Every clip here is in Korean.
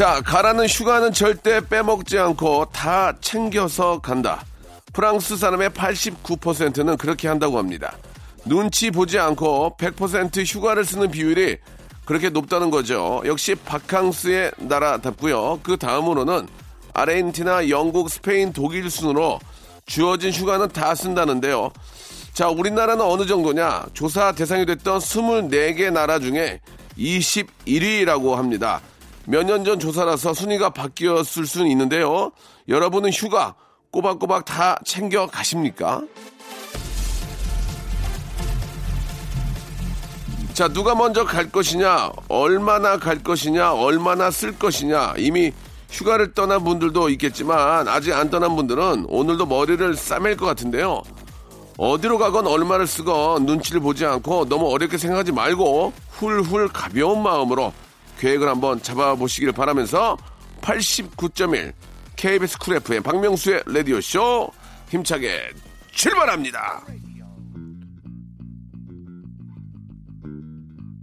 자 가라는 휴가는 절대 빼먹지 않고 다 챙겨서 간다 프랑스 사람의 89%는 그렇게 한다고 합니다 눈치 보지 않고 100% 휴가를 쓰는 비율이 그렇게 높다는 거죠. 역시 바캉스의 나라답고요. 그 다음으로는 아르헨티나, 영국, 스페인, 독일 순으로 주어진 휴가는 다 쓴다는데요. 자, 우리나라는 어느 정도냐? 조사 대상이 됐던 24개 나라 중에 21위라고 합니다. 몇 년 전 조사라서 순위가 바뀌었을 수는 있는데요. 여러분은 휴가 꼬박꼬박 다 챙겨 가십니까? 자, 누가 먼저 갈 것이냐, 얼마나 갈 것이냐, 얼마나 쓸 것이냐, 이미 휴가를 떠난 분들도 있겠지만, 아직 안 떠난 분들은 오늘도 머리를 싸맬 것 같은데요. 어디로 가건 얼마를 쓰건 눈치를 보지 않고 너무 어렵게 생각하지 말고 훌훌 가벼운 마음으로 계획을 한번 잡아보시길 바라면서 89.1 KBS 쿨 FM 박명수의 라디오쇼 힘차게 출발합니다.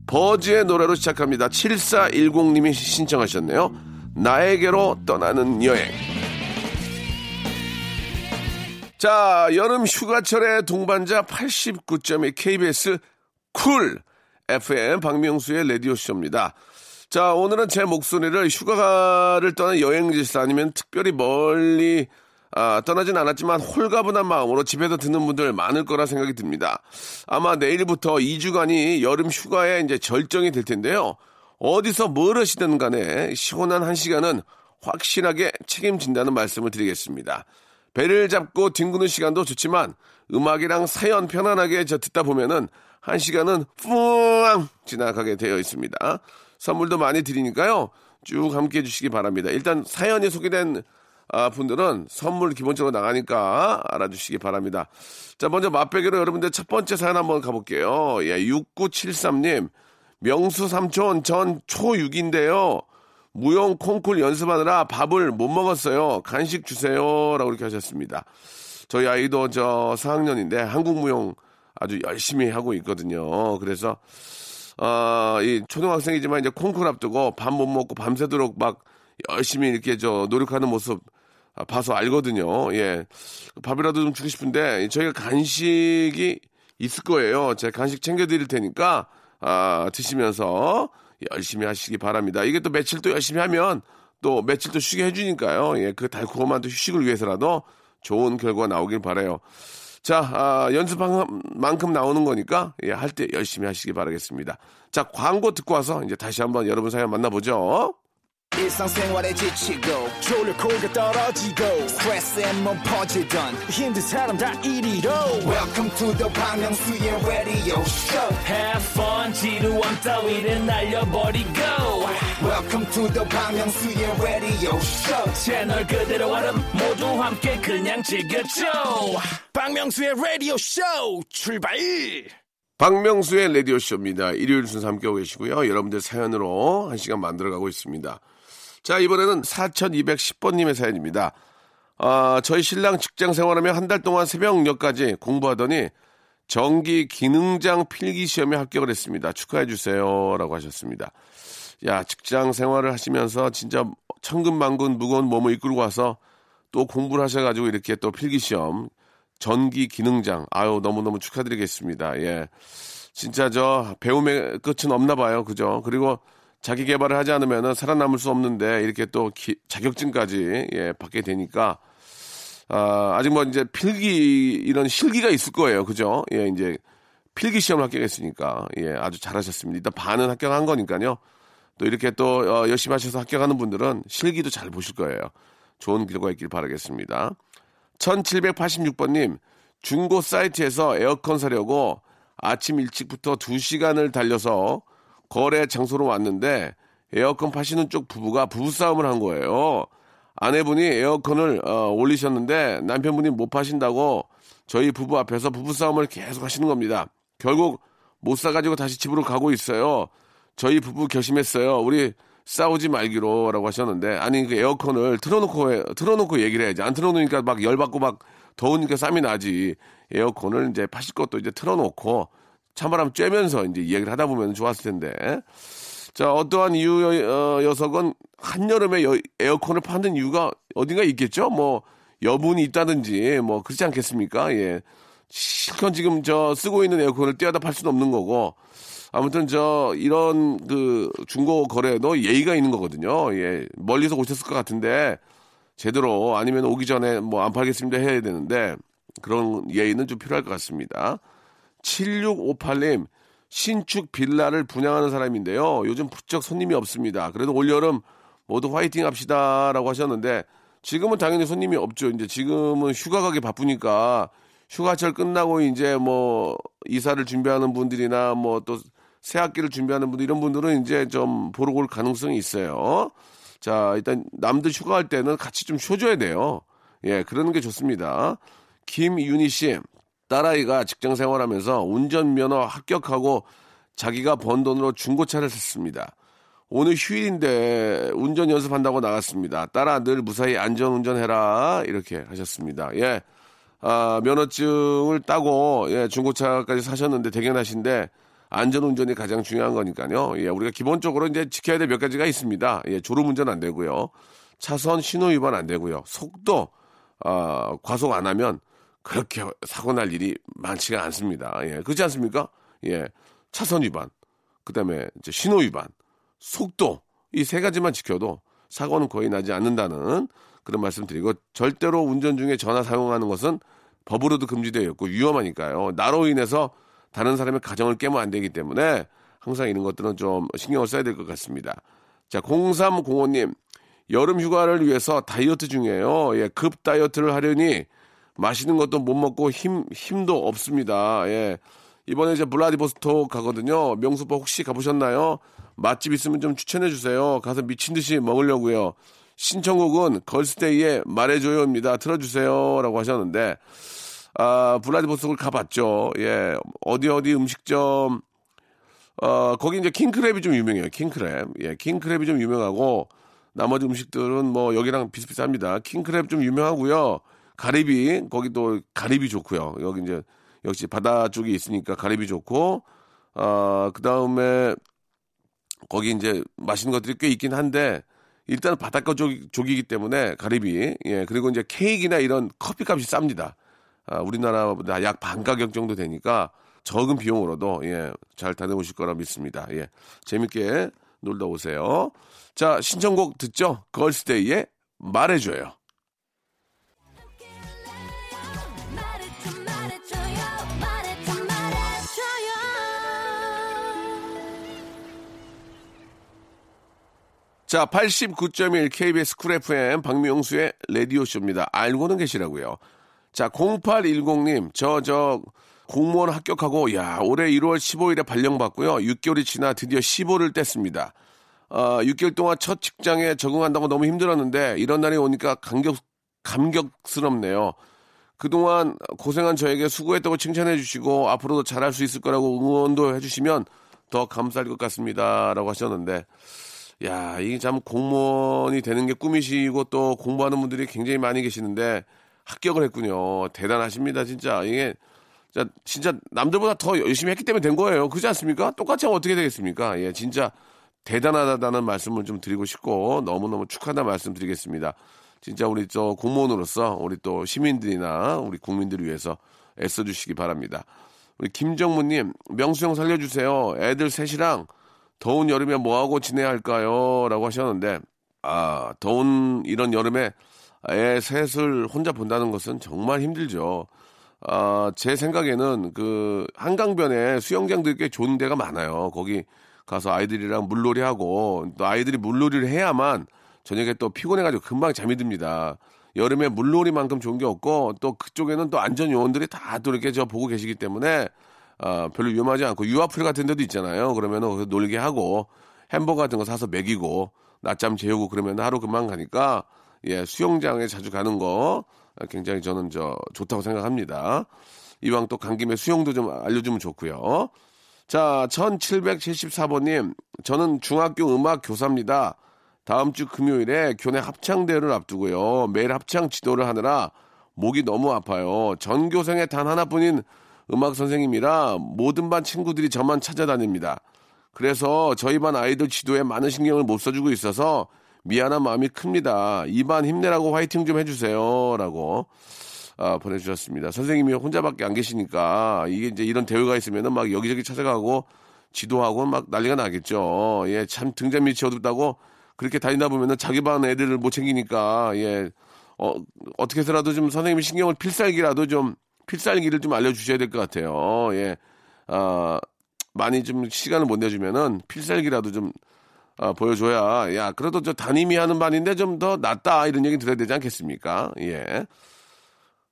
버즈의 노래로 시작합니다. 7410님이 신청하셨네요. 나에게로 떠나는 여행. 자, 여름 휴가철의 동반자 89.2 KBS 쿨 FM 박명수의 라디오쇼입니다. 자, 오늘은 제 목소리를 휴가를 떠난 여행지서 아니면 특별히 멀리 아, 떠나진 않았지만 홀가분한 마음으로 집에서 듣는 분들 많을 거라 생각이 듭니다. 아마 내일부터 2주간이 여름 휴가에 이제 절정이 될 텐데요. 어디서 뭘 하시든 간에 시원한 한 시간은 확실하게 책임진다는 말씀을 드리겠습니다. 배를 잡고 뒹구는 시간도 좋지만 음악이랑 사연 편안하게 저 듣다 보면은 한 시간은 푸앙 지나가게 되어 있습니다. 선물도 많이 드리니까요. 쭉 함께 해주시기 바랍니다. 일단 사연이 소개된 아, 분들은 선물 기본적으로 나가니까 알아주시기 바랍니다. 자, 먼저 맛배기로 여러분들 첫 번째 사연 한번 가볼게요. 예, 6973님. 명수 삼촌, 전 초6인데요. 무용 콩쿨 연습하느라 밥을 못 먹었어요. 간식 주세요. 라고 이렇게 하셨습니다. 저희 아이도 저 4학년인데 한국 무용 아주 열심히 하고 있거든요. 그래서, 어, 이 초등학생이지만 이제 콩쿨 앞두고 밥 못 먹고 밤새도록 막 열심히 이렇게 저 노력하는 모습 봐서 알거든요. 예. 밥이라도 좀 주고 싶은데 저희가 간식이 있을 거예요. 제가 간식 챙겨드릴 테니까 아, 드시면서 열심히 하시기 바랍니다. 이게 또 며칠 또 열심히 하면 또 며칠 또 쉬게 해주니까요. 예, 그 달콤한 또 휴식을 위해서라도 좋은 결과가 나오길 바래요. 자, 아, 연습한 만큼 나오는 거니까 예, 할 때 열심히 하시기 바라겠습니다. 자, 광고 듣고 와서 이제 다시 한번 여러분 사연 만나보죠. 지치고, 떨어지고, 퍼지던, welcome to the Bang radio show Have fun 지루함 따위를 날려버리고 welcome to the Myung-soo's radio show 채널 그대로 얼음 모두 함께 그냥 즐겨줘 박명수의 라디오 쇼 출발 박명수의 라디오 쇼입니다. 일요일 순서 함께하고 계시고요. 여러분들 사연으로 한 시간 만들어가고 있습니다. 자, 이번에는 4210번님의 사연입니다. 아, 저희 신랑 직장 생활하며 한 달 동안 새벽녘까지 공부하더니 정기 기능장 필기 시험에 합격을 했습니다. 축하해 주세요. 라고 하셨습니다. 야, 직장 생활을 하시면서 진짜 천근만근 무거운 몸을 이끌고 와서 또 공부를 하셔가지고 이렇게 또 필기 시험 전기 기능장 아유 너무너무 축하드리겠습니다. 예. 진짜 저 배움의 끝은 없나 봐요. 그죠? 그리고 자기 개발을 하지 않으면 살아남을 수 없는데 이렇게 또 기- 자격증까지 예, 받게 되니까 아, 아직 뭐 이제 필기 이런 실기가 있을 거예요. 그죠? 예, 이제 필기 시험을 합격했으니까 예, 아주 잘하셨습니다. 일단 반은 합격한 거니까요. 또 이렇게 또 어, 열심히 하셔서 합격하는 분들은 실기도 잘 보실 거예요. 좋은 결과 있길 바라겠습니다. 1786번님, 중고 사이트에서 에어컨 사려고 아침 일찍부터 2시간을 달려서 거래 장소로 왔는데 에어컨 파시는 쪽 부부가 부부싸움을 한 거예요. 아내분이 에어컨을 어, 올리셨는데 남편분이 못 파신다고 저희 부부 앞에서 부부싸움을 계속 하시는 겁니다. 결국 못 사가지고 다시 집으로 가고 있어요. 저희 부부 결심했어요. 우리 싸우지 말기로라고 하셨는데 아니 그 에어컨을 틀어놓고 틀어놓고 얘기를 해야지. 안 틀어놓으니까 막 열받고 막 더우니까 쌈이 나지. 에어컨을 이제 파실 것도 이제 틀어놓고 찬바람 쬐면서 이제 이야기를 하다 보면 좋았을 텐데. 자 어떠한 이유 어, 녀석은 한여름에 여, 에어컨을 파는 이유가 어딘가 있겠죠? 뭐 여분이 있다든지 뭐 그렇지 않겠습니까? 예 실컷 지금 저 쓰고 있는 에어컨을 떼어다 팔 수는 없는 거고 아무튼 저 이런 그 중고 거래도 예의가 있는 거거든요. 예. 멀리서 오셨을 것 같은데 제대로 아니면 오기 전에 뭐 안 팔겠습니다 해야 되는데 그런 예의는 좀 필요할 것 같습니다. 7658님 신축 빌라를 분양하는 사람인데요. 요즘 부쩍 손님이 없습니다. 그래도 올여름 모두 화이팅 합시다라고 하셨는데 지금은 당연히 손님이 없죠. 이제 지금은 휴가 가기 바쁘니까 휴가철 끝나고 이제 뭐 이사를 준비하는 분들이나 뭐 또 새학기를 준비하는 분들 이런 분들은 이제 좀 보러 올 가능성이 있어요. 자, 일단 남들 휴가할 때는 같이 좀 쉬어줘야 돼요. 예, 그러는 게 좋습니다. 김윤희 씨, 딸아이가 직장 생활하면서 운전면허 합격하고 자기가 번 돈으로 중고차를 샀습니다. 오늘 휴일인데 운전 연습한다고 나갔습니다. 딸아 늘 무사히 안전 운전해라 이렇게 하셨습니다. 예, 아, 면허증을 따고 예, 중고차까지 사셨는데 대견하신데 안전운전이 가장 중요한 거니까요. 예, 우리가 기본적으로 이제 지켜야 될 몇 가지가 있습니다. 예, 졸음운전 안 되고요. 차선 신호 위반 안 되고요. 속도, 어, 과속 안 하면 그렇게 사고 날 일이 많지가 않습니다. 예, 그렇지 않습니까? 예, 차선 위반, 그 다음에 이제 신호 위반, 속도, 이 세 가지만 지켜도 사고는 거의 나지 않는다는 그런 말씀 드리고 절대로 운전 중에 전화 사용하는 것은 법으로도 금지되어 있고 위험하니까요. 나로 인해서 다른 사람의 가정을 깨면 안 되기 때문에 항상 이런 것들은 좀 신경을 써야 될 것 같습니다. 자, 0305님. 여름 휴가를 위해서 다이어트 중이에요. 예, 급 다이어트를 하려니 맛있는 것도 못 먹고 힘, 힘도 없습니다. 예. 이번에 이제 블라디보스톡 가거든요. 명수빠 혹시 가보셨나요? 맛집 있으면 좀 추천해 주세요. 가서 미친 듯이 먹으려고요. 신청곡은 걸스데이의 말해줘요입니다. 틀어주세요. 라고 하셨는데, 아, 블라디보스톡을 가봤죠. 예, 어디 어디 음식점, 어, 거기 이제 킹크랩이 좀 유명해요. 킹크랩. 예, 킹크랩이 좀 유명하고, 나머지 음식들은 뭐 여기랑 비슷비슷합니다. 킹크랩 좀 유명하고요. 가리비, 거기 또 가리비 좋고요. 여기 이제 역시 바다 쪽이 있으니까 가리비 좋고, 어, 그 다음에 거기 이제 맛있는 것들이 꽤 있긴 한데, 일단 바닷가 쪽, 쪽이기 때문에 가리비, 예, 그리고 이제 케이크나 이런 커피 값이 쌉니다. 아, 우리나라보다 약 반 가격 정도 되니까 적은 비용으로도 예, 잘 다녀오실 거라 믿습니다. 예, 재밌게 놀다 오세요. 자, 신청곡 듣죠? 걸스데이의 말해줘요. 자, 89.1 KBS 쿨 FM 박명수의 라디오쇼입니다. 알고는 계시라고요. 자, 0810님, 저, 저, 공무원 합격하고, 야, 올해 1월 15일에 발령받고요. 6개월이 지나 드디어 15를 뗐습니다. 어, 6개월 동안 첫 직장에 적응한다고 너무 힘들었는데, 이런 날이 오니까 감격, 감격스럽네요. 그동안 고생한 저에게 수고했다고 칭찬해 주시고, 앞으로도 잘할 수 있을 거라고 응원도 해 주시면 더 감사할 것 같습니다. 라고 하셨는데, 야, 이게 참 공무원이 되는 게 꿈이시고 또 공부하는 분들이 굉장히 많이 계시는데 합격을 했군요. 대단하십니다, 진짜. 이게 진짜, 진짜 남들보다 더 열심히 했기 때문에 된 거예요. 그렇지 않습니까? 똑같이 하면 어떻게 되겠습니까? 예, 진짜 대단하다는 말씀을 좀 드리고 싶고 너무너무 축하하다는 말씀 드리겠습니다. 진짜 우리 저 공무원으로서 우리 또 시민들이나 우리 국민들을 위해서 애써주시기 바랍니다. 우리 김정무님, 명수 형 살려주세요. 애들 셋이랑 더운 여름에 뭐하고 지내야 할까요? 라고 하셨는데, 아, 더운 이런 여름에 애 셋을 혼자 본다는 것은 정말 힘들죠. 아, 제 생각에는 그 한강변에 수영장들이 꽤 좋은 데가 많아요. 거기 가서 아이들이랑 물놀이 하고 또 아이들이 물놀이를 해야만 저녁에 또 피곤해가지고 금방 잠이 듭니다. 여름에 물놀이만큼 좋은 게 없고 또 그쪽에는 또 안전 요원들이 다 또 이렇게 저 보고 계시기 때문에 아, 별로 위험하지 않고 유아풀 같은 데도 있잖아요. 거기서 놀게 하고 햄버거 같은 거 사서 먹이고 낮잠 재우고 그러면 하루 금방 가니까 예 수영장에 자주 가는 거 굉장히 저는 저 좋다고 생각합니다. 이왕 또 간 김에 수영도 좀 알려주면 좋고요. 자 1774번님 저는 중학교 음악 교사입니다. 다음 주 금요일에 교내 합창대회를 앞두고요. 매일 합창 지도를 하느라 목이 너무 아파요. 전교생의 단 하나뿐인 음악 선생님이라 모든 반 친구들이 저만 찾아다닙니다. 그래서 저희 반 아이들 지도에 많은 신경을 못 써주고 있어서 미안한 마음이 큽니다. 이 반 힘내라고 화이팅 좀 해주세요. 라고 아, 보내주셨습니다. 선생님이 혼자밖에 안 계시니까 이게 이제 이런 대회가 있으면은 막 여기저기 찾아가고 지도하고 막 난리가 나겠죠. 예, 참 등잔 밑이 어둡다고 그렇게 다니다 보면은 자기 반 애들을 못 챙기니까 예, 어, 어떻게 해서라도 좀 선생님이 신경을 필살기라도 좀 필살기를 좀 알려주셔야 될 것 같아요. 예, 아, 많이 좀 시간을 못 내주면은 필살기라도 좀 아, 보여줘야 야 그래도 저 담임이 하는 반인데 좀 더 낫다 이런 얘기 들어야 되지 않겠습니까? 예.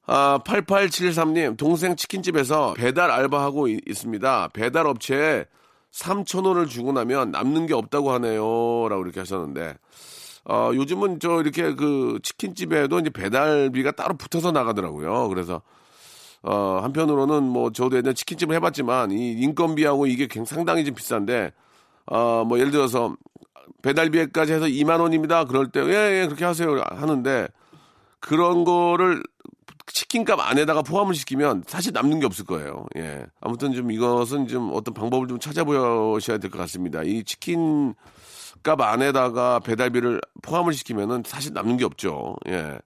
아, 8873님, 동생 치킨집에서 배달 알바하고 이- 있습니다. 배달 업체에 3,000원을 주고 나면 남는 게 없다고 하네요. 라고 이렇게 하셨는데, 어, 요즘은 저 이렇게 그 치킨집에도 이제 배달비가 따로 붙어서 나가더라고요. 그래서, 어, 한편으로는 뭐 저도 예전에 치킨집을 해봤지만 이 인건비하고 이게 상당히 좀 비싼데, 어, 뭐 예를 들어서 배달비까지 해서 2만 원입니다. 그럴 때, 예, 예, 그렇게 하세요. 하는데, 그런 거를 치킨값 안에다가 포함을 시키면 사실 남는 게 없을 거예요. 예. 아무튼 좀 이것은 좀 어떤 방법을 좀 찾아보셔야 될 것 같습니다. 이 치킨 값 안에다가 배달비를 포함을 시키면은 사실 남는 게 없죠. 예.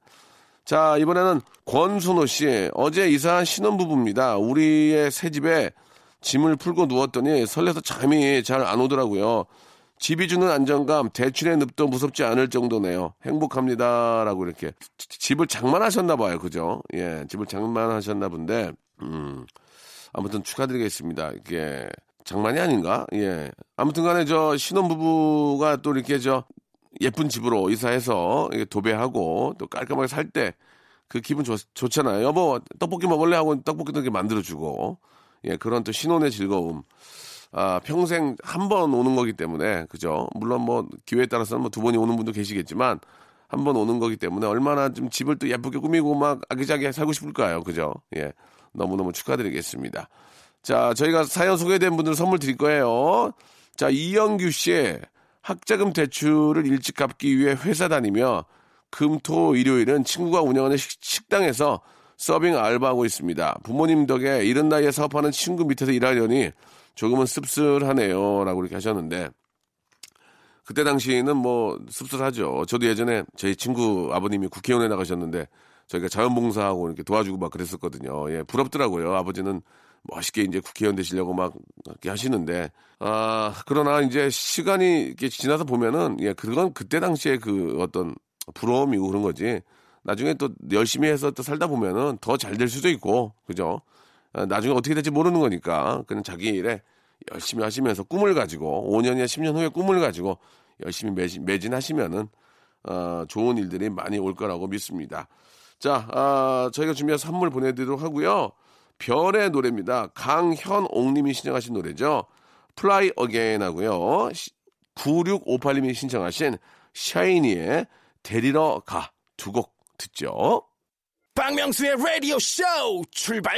자, 이번에는 권순호 씨. 어제 이사한 신혼부부입니다. 우리의 새 집에 짐을 풀고 누웠더니 설레서 잠이 잘 안 오더라고요. 집이 주는 안정감, 대출의 늪도 무섭지 않을 정도네요. 행복합니다. 라고 이렇게. 지- 집을 장만하셨나 봐요. 그죠? 예, 집을 장만하셨나 본데, 음, 아무튼 축하드리겠습니다. 이게 장만이 아닌가? 예. 아무튼 간에 저 신혼부부가 또 이렇게 저 예쁜 집으로 이사해서 도배하고 또 깔끔하게 살 때 그 기분 좋, 좋잖아요. 여보, 떡볶이 먹을래? 하고 떡볶이도 이렇게 만들어주고. 예, 그런 또 신혼의 즐거움. 아, 평생 한 번 오는 거기 때문에, 그죠? 물론 뭐, 기회에 따라서는 뭐 두 번이 오는 분도 계시겠지만, 한 번 오는 거기 때문에 얼마나 좀 집을 또 예쁘게 꾸미고 막 아기자기하게 살고 싶을까요? 그죠? 예. 너무너무 축하드리겠습니다. 자, 저희가 사연 소개된 분들 선물 드릴 거예요. 자, 이영규 씨, 학자금 대출을 일찍 갚기 위해 회사 다니며, 금, 토, 일요일은 친구가 운영하는 식- 식당에서 서빙 알바하고 있습니다. 부모님 덕에 이른 나이에 사업하는 친구 밑에서 일하려니 조금은 씁쓸하네요. 라고 이렇게 하셨는데, 그때 당시에는 뭐 씁쓸하죠. 저도 예전에 저희 친구 아버님이 국회의원에 나가셨는데 저희가 자원봉사하고 이렇게 도와주고 막 그랬었거든요. 예, 부럽더라고요. 아버지는 멋있게 이제 국회의원 되시려고 막 이렇게 하시는데 아 그러나 이제 시간이 이렇게 지나서 보면은 예 그건 그때 당시에 그 어떤 부러움이고 그런 거지. 나중에 또 열심히 해서 또 살다 보면은 더 잘 될 수도 있고 그죠. 아, 나중에 어떻게 될지 모르는 거니까 그냥 자기 일에 열심히 하시면서 꿈을 가지고 5년이나 10년 후에 꿈을 가지고 열심히 매진, 매진하시면은 어, 좋은 일들이 많이 올 거라고 믿습니다. 자, 아, 저희가 준비한 선물 보내드리도록 하고요. 별의 노래입니다. 강현옥님이 신청하신 노래죠. Fly Again 하고요. 9658님이 신청하신 샤이니의 데리러 가 두 곡 듣죠. 박명수의 라디오 쇼 출발!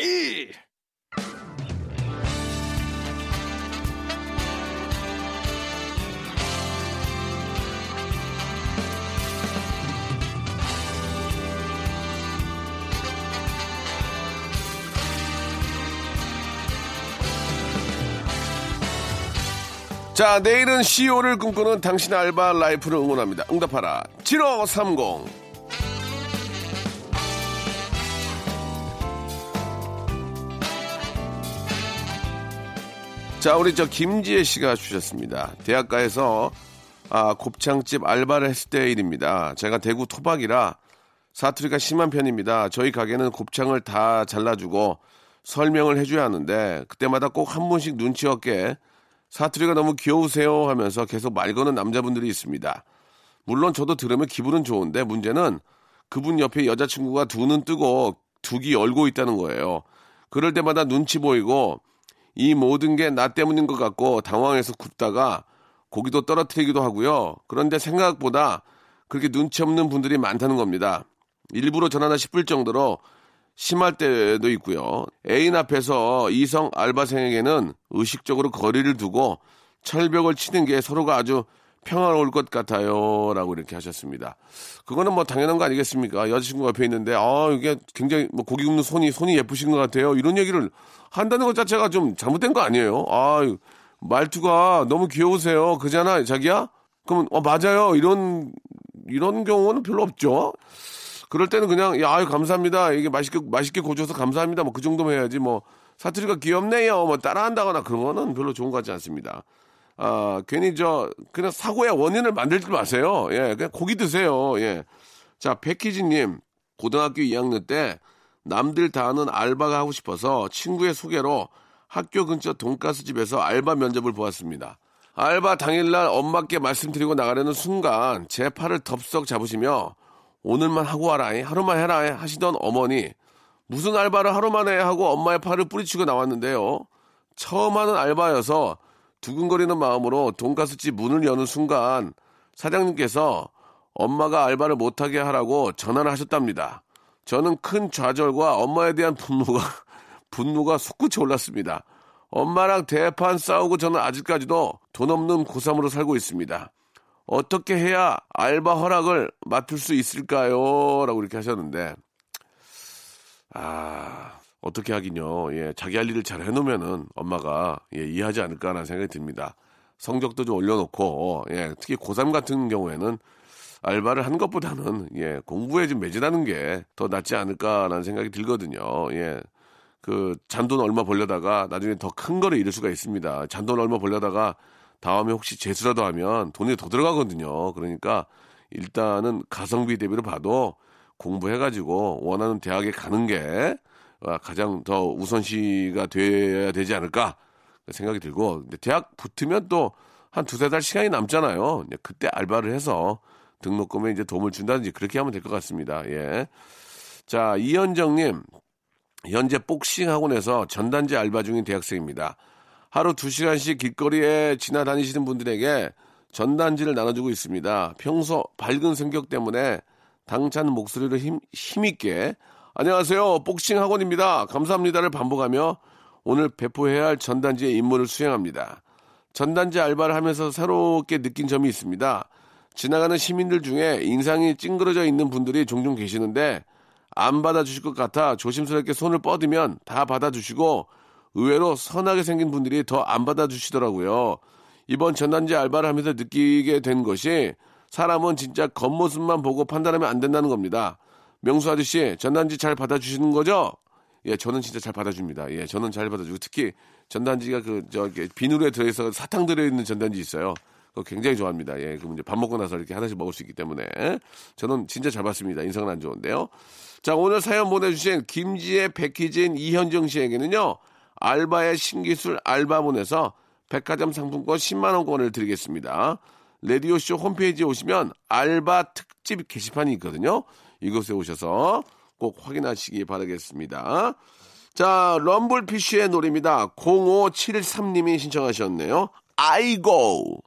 자, 내일은 CEO를 꿈꾸는 당신의 알바 라이프를 응원합니다. 응답하라. 7530. 자, 우리 저 김지혜 씨가 주셨습니다. 대학가에서 아, 곱창집 알바를 했을 때 일입니다. 제가 대구 토박이라 사투리가 심한 편입니다. 저희 가게는 곱창을 다 잘라주고 설명을 해줘야 하는데 그때마다 꼭 한 분씩 눈치 없게 사투리가 너무 귀여우세요 하면서 계속 말 거는 남자분들이 있습니다. 물론 저도 들으면 기분은 좋은데 문제는 그분 옆에 여자친구가 두 눈 뜨고 두귀 열고 있다는 거예요. 그럴 때마다 눈치 보이고 이 모든 게 나 때문인 것 같고 당황해서 굽다가 고기도 떨어뜨리기도 하고요. 그런데 생각보다 그렇게 눈치 없는 분들이 많다는 겁니다. 일부러 전화나 싶을 정도로 심할 때도 있고요. 애인 앞에서 이성 알바생에게는 의식적으로 거리를 두고 철벽을 치는 게 서로가 아주 평화로울 것 같아요. 라고 이렇게 하셨습니다. 그거는 뭐 당연한 거 아니겠습니까? 여자친구 옆에 있는데, 아, 이게 굉장히 뭐 고기 굽는 손이, 손이 예쁘신 것 같아요. 이런 얘기를 한다는 것 자체가 좀 잘못된 거 아니에요? 아, 말투가 너무 귀여우세요. 그잖아, 자기야? 그러면, 어, 맞아요. 이런, 이런 경우는 별로 없죠. 그럴 때는 그냥, 야, 아유, 감사합니다. 이게 맛있게, 맛있게 고쳐서 감사합니다. 뭐 그 정도면 해야지. 뭐, 사투리가 귀엽네요. 뭐 따라한다거나 그런 거는 별로 좋은 것 같지 않습니다. 아, 괜히 저, 그냥 사고의 원인을 만들지 마세요. 예, 그냥 고기 드세요. 예. 자, 백희진님, 고등학교 2학년 때 남들 다 하는 알바가 하고 싶어서 친구의 소개로 학교 근처 돈가스 집에서 알바 면접을 보았습니다. 알바 당일날 엄마께 말씀드리고 나가려는 순간 제 팔을 덥석 잡으시며 오늘만 하고 와라, 하루만 해라 하시던 어머니 무슨 알바를 하루 만에 하고 엄마의 팔을 뿌리치고 나왔는데요. 처음 하는 알바여서 두근거리는 마음으로 돈가스집 문을 여는 순간 사장님께서 엄마가 알바를 못하게 하라고 전화를 하셨답니다. 저는 큰 좌절과 엄마에 대한 분노가 분노가 솟구쳐 올랐습니다. 엄마랑 대판 싸우고 저는 아직까지도 돈 없는 고3으로 살고 있습니다. 어떻게 해야 알바 허락을 맡을 수 있을까요? 라고 이렇게 하셨는데, 아, 어떻게 하긴요. 예, 자기 할 일을 잘 해놓으면은 엄마가 예, 이해하지 않을까라는 생각이 듭니다. 성적도 좀 올려놓고, 예, 특히 고3 같은 경우에는 알바를 한 것보다는 예, 공부에 좀 매진하는 게 더 낫지 않을까라는 생각이 들거든요. 예. 그 잔돈 얼마 벌려다가 나중에 더 큰 거를 잃을 수가 있습니다. 잔돈 얼마 벌려다가 다음에 혹시 재수라도 하면 돈이 더 들어가거든요. 그러니까 일단은 가성비 대비로 봐도 공부해가지고 원하는 대학에 가는 게 아, 가장 더 우선시가 돼야 되지 않을까 생각이 들고 대학 붙으면 또 한 두세 달 시간이 남잖아요. 그때 알바를 해서 등록금에 이제 도움을 준다든지 그렇게 하면 될 것 같습니다. 예. 자, 이현정님, 현재 복싱 학원에서 전단지 알바 중인 대학생입니다. 하루 두 시간씩 길거리에 지나다니시는 분들에게 전단지를 나눠주고 있습니다. 평소 밝은 성격 때문에 당찬 목소리로 힘, 힘있게 안녕하세요. 복싱 학원입니다. 감사합니다를 반복하며 오늘 배포해야 할 전단지의 임무를 수행합니다. 전단지 알바를 하면서 새롭게 느낀 점이 있습니다. 지나가는 시민들 중에 인상이 찡그러져 있는 분들이 종종 계시는데 안 받아주실 것 같아 조심스럽게 손을 뻗으면 다 받아주시고 의외로 선하게 생긴 분들이 더 안 받아주시더라고요. 이번 전단지 알바를 하면서 느끼게 된 것이 사람은 진짜 겉모습만 보고 판단하면 안 된다는 겁니다. 명수 아저씨 전단지 잘 받아주시는 거죠? 예, 저는 진짜 잘 받아줍니다. 예, 저는 잘 받아주고 특히 전단지가 그 저기 비누에 들어있어 사탕 들어있는 전단지 있어요. 그거 굉장히 좋아합니다. 예, 그럼 이제 밥 먹고 나서 이렇게 하나씩 먹을 수 있기 때문에 저는 진짜 잘 받습니다. 인상은 안 좋은데요. 자, 오늘 사연 보내주신 김지혜, 백희진, 이현정 씨에게는요 알바의 신기술 알바문에서 백화점 상품권 10만 원권을 드리겠습니다. 레디오쇼 홈페이지에 오시면 알바 특집 게시판이 있거든요. 이곳에 오셔서 꼭 확인하시기 바라겠습니다. 자, 럼블피쉬의 노래입니다. 0573님이 신청하셨네요. 아이고.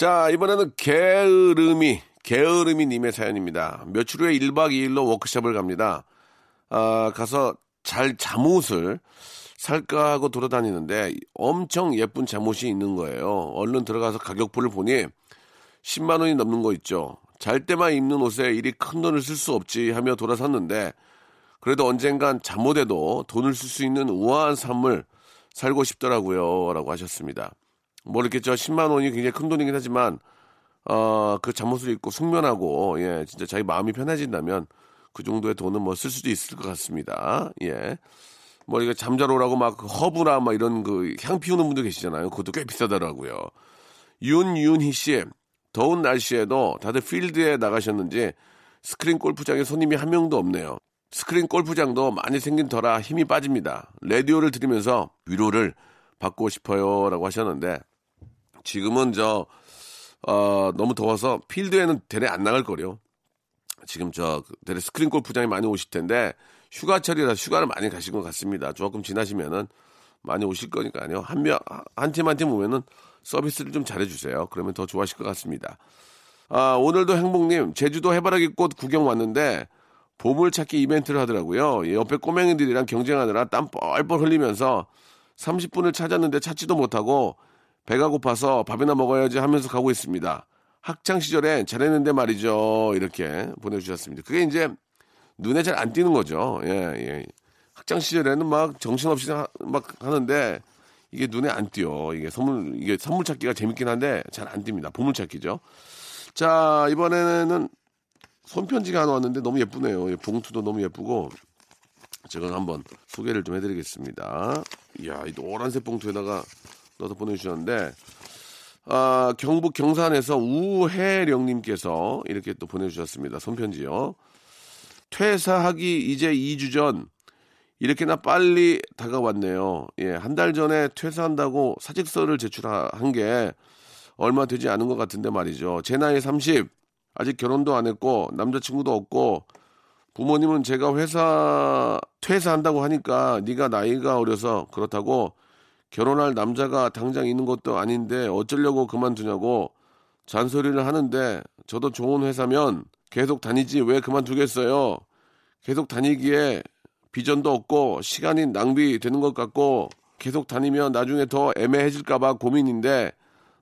자, 이번에는 게으름이, 게으름이 님의 사연입니다. 며칠 후에 1박 2일로 워크숍을 갑니다. 아, 가서 잘 잠옷을 살까 하고 돌아다니는데 엄청 예쁜 잠옷이 있는 거예요. 얼른 들어가서 가격표를 보니 10만 원이 넘는 거 있죠. 잘 때만 입는 옷에 이리 큰 돈을 쓸 수 없지 하며 돌아섰는데 그래도 언젠간 잠옷에도 돈을 쓸 수 있는 우아한 삶을 살고 싶더라고요. 라고 하셨습니다. 뭐 이렇게 저 10만 원이 굉장히 큰 돈이긴 하지만 어, 그 잠옷을 입고 숙면하고 예, 진짜 자기 마음이 편해진다면 그 정도의 돈은 뭐 쓸 수도 있을 것 같습니다. 예. 뭐 이거 잠 잘 오라고 막그 허브나 막 이런 그 향 피우는 분들 계시잖아요. 그것도 꽤 비싸더라고요. 윤윤희 씨, 더운 날씨에도 다들 필드에 나가셨는지 스크린 골프장에 손님이 한 명도 없네요. 스크린 골프장도 많이 생긴 터라 힘이 빠집니다. 라디오를 들으면서 위로를 받고 싶어요라고 하셨는데 지금은 저 어, 너무 더워서 필드에는 대래 안 나갈 거요. 지금 저 대래 스크린 골프장에 많이 오실 텐데 휴가철이라 휴가를 많이 가신 것 같습니다. 조금 지나시면은 많이 오실 거니까요. 한 명, 한 팀 한 팀 오면은 서비스를 좀 잘해주세요. 그러면 더 좋아하실 것 같습니다. 아, 오늘도 행복님, 제주도 해바라기 꽃 구경 왔는데, 보물찾기 이벤트를 하더라고요. 이 옆에 꼬맹이들이랑 경쟁하느라 땀 뻘뻘 흘리면서 30분을 찾았는데 찾지도 못하고, 배가 고파서 밥이나 먹어야지 하면서 가고 있습니다. 학창 시절에 잘했는데 말이죠. 이렇게 보내주셨습니다. 그게 이제 눈에 잘 안 띄는 거죠. 예, 예. 학창 시절에는 막 정신없이 하, 막 하는데 이게 눈에 안 띄어. 이게 선물 이게 선물 찾기가 재밌긴 한데 잘 안 띕니다. 보물 찾기죠. 자 이번에는 손편지가 하나 왔는데 너무 예쁘네요. 예, 봉투도 너무 예쁘고 제가 한번 소개를 좀 해드리겠습니다. 이야 이 노란색 봉투에다가 넣어서 보내주셨는데 아, 경북 경산에서 우혜령님께서 이렇게 또 보내주셨습니다. 손편지요. 퇴사하기 이제 2주 전 이렇게나 빨리 다가왔네요. 예, 한 달 전에 퇴사한다고 사직서를 제출한 게 얼마 되지 않은 것 같은데 말이죠. 제 나이 30, 아직 결혼도 안 했고 남자친구도 없고 부모님은 제가 회사 퇴사한다고 하니까 네가 나이가 어려서 그렇다고 결혼할 남자가 당장 있는 것도 아닌데 어쩌려고 그만두냐고 잔소리를 하는데 저도 좋은 회사면 계속 다니지 왜 그만두겠어요. 계속 다니기에 비전도 없고 시간이 낭비되는 것 같고 계속 다니면 나중에 더 애매해질까봐 고민인데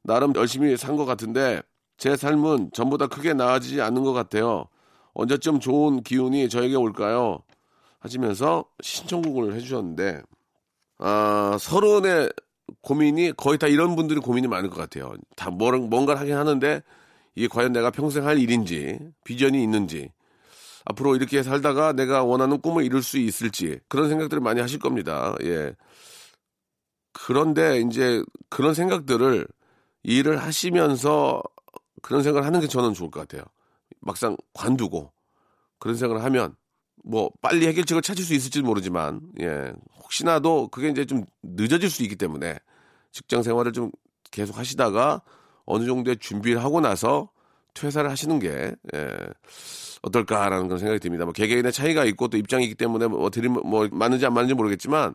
나름 열심히 산 것 같은데 제 삶은 전보다 크게 나아지지 않는 것 같아요. 언제쯤 좋은 기운이 저에게 올까요? 하시면서 신청곡을 해주셨는데 아, 서른의 고민이 거의 다 이런 분들이 고민이 많을 것 같아요. 다 뭐, 뭔가를 하긴 하는데 이게 과연 내가 평생 할 일인지 비전이 있는지 앞으로 이렇게 살다가 내가 원하는 꿈을 이룰 수 있을지 그런 생각들을 많이 하실 겁니다. 예. 그런데 이제 그런 생각들을 일을 하시면서 그런 생각을 하는 게 저는 좋을 것 같아요. 막상 관두고 그런 생각을 하면 뭐 빨리 해결책을 찾을 수 있을지 모르지만 예 혹시나도 그게 이제 좀 늦어질 수 있기 때문에 직장 생활을 좀 계속 하시다가 어느 정도의 준비를 하고 나서 퇴사를 하시는 게 예, 어떨까라는 그런 생각이 듭니다. 뭐 개개인의 차이가 있고 또 입장이 있기 때문에 뭐 드림 뭐 맞는지 안 맞는지 모르겠지만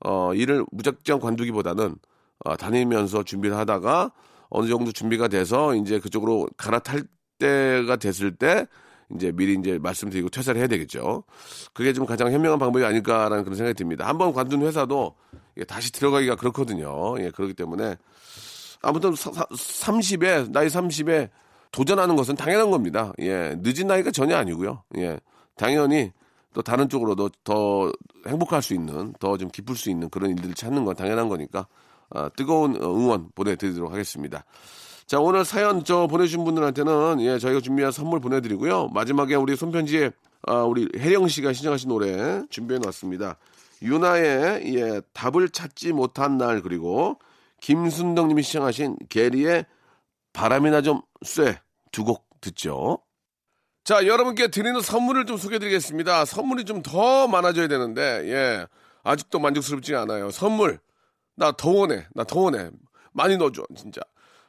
어 일을 무작정 관두기보다는 어, 다니면서 준비를 하다가 어느 정도 준비가 돼서 이제 그쪽으로 갈아탈 때가 됐을 때 이제 미리 이제 말씀드리고 퇴사를 해야 되겠죠. 그게 좀 가장 현명한 방법이 아닐까라는 그런 생각이 듭니다. 한번 관둔 회사도 다시 들어가기가 그렇거든요. 예, 그렇기 때문에 아무튼 30에 나이 30에 도전하는 것은 당연한 겁니다. 예, 늦은 나이가 전혀 아니고요. 예, 당연히 또 다른 쪽으로도 더 행복할 수 있는, 더 좀 기쁠 수 있는 그런 일들을 찾는 건 당연한 거니까 아, 뜨거운 응원 보내드리도록 하겠습니다. 자, 오늘 사연 저 보내주신 분들한테는 예, 저희가 준비한 선물 보내드리고요. 마지막에 우리 손편지에 아, 우리 혜령 씨가 신청하신 노래 준비해 놨습니다. 유나의 예, 답을 찾지 못한 날 그리고 김순덕 님이 시청하신 게리의 바람이나 좀 쐬 두 곡 듣죠. 자, 여러분께 드리는 선물을 좀 소개해 드리겠습니다. 선물이 좀 더 많아져야 되는데, 예. 아직도 만족스럽지 않아요. 선물. 나 더 원해. 나 더 원해. 많이 넣어줘, 진짜.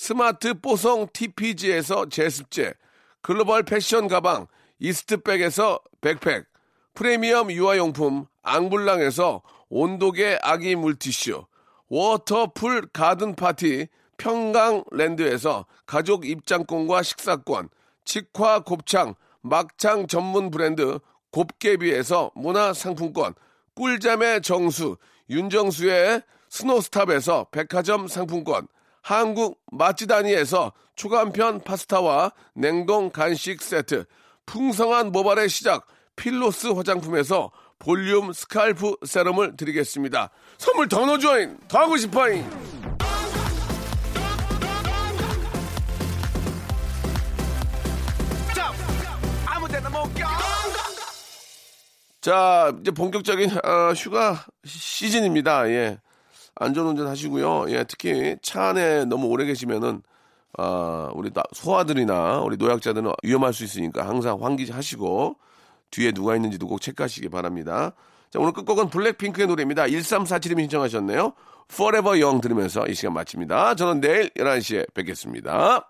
스마트 뽀송 TPG에서 제습제, 글로벌 패션 가방 이스트백에서 백팩, 프리미엄 유아용품 앙블랑에서 온도계 아기 물티슈, 워터풀 가든 파티 평강랜드에서 가족 입장권과 식사권, 직화 곱창 막창 전문 브랜드 곱개비에서 문화상품권, 꿀잠의 정수 윤정수의 스노스탑에서 백화점 상품권, 한국 맛지다니에서 초간편 파스타와 냉동 간식 세트, 풍성한 모발의 시작 필로스 화장품에서 볼륨 scalp 세럼을 드리겠습니다. 선물 더 넣어줘잉! 더 하고 싶어잉! 자, 이제 본격적인 어, 휴가 시즌입니다. 예. 안전운전 하시고요. 예, 특히 차 안에 너무 오래 계시면은 아, 우리 나- 소아들이나 우리 노약자들은 위험할 수 있으니까 항상 환기하시고 뒤에 누가 있는지도 꼭 체크하시기 바랍니다. 자, 오늘 끝곡은 블랙핑크의 노래입니다. 1347님이 신청하셨네요. Forever Young 들으면서 이 시간 마칩니다. 저는 내일 11시에 뵙겠습니다.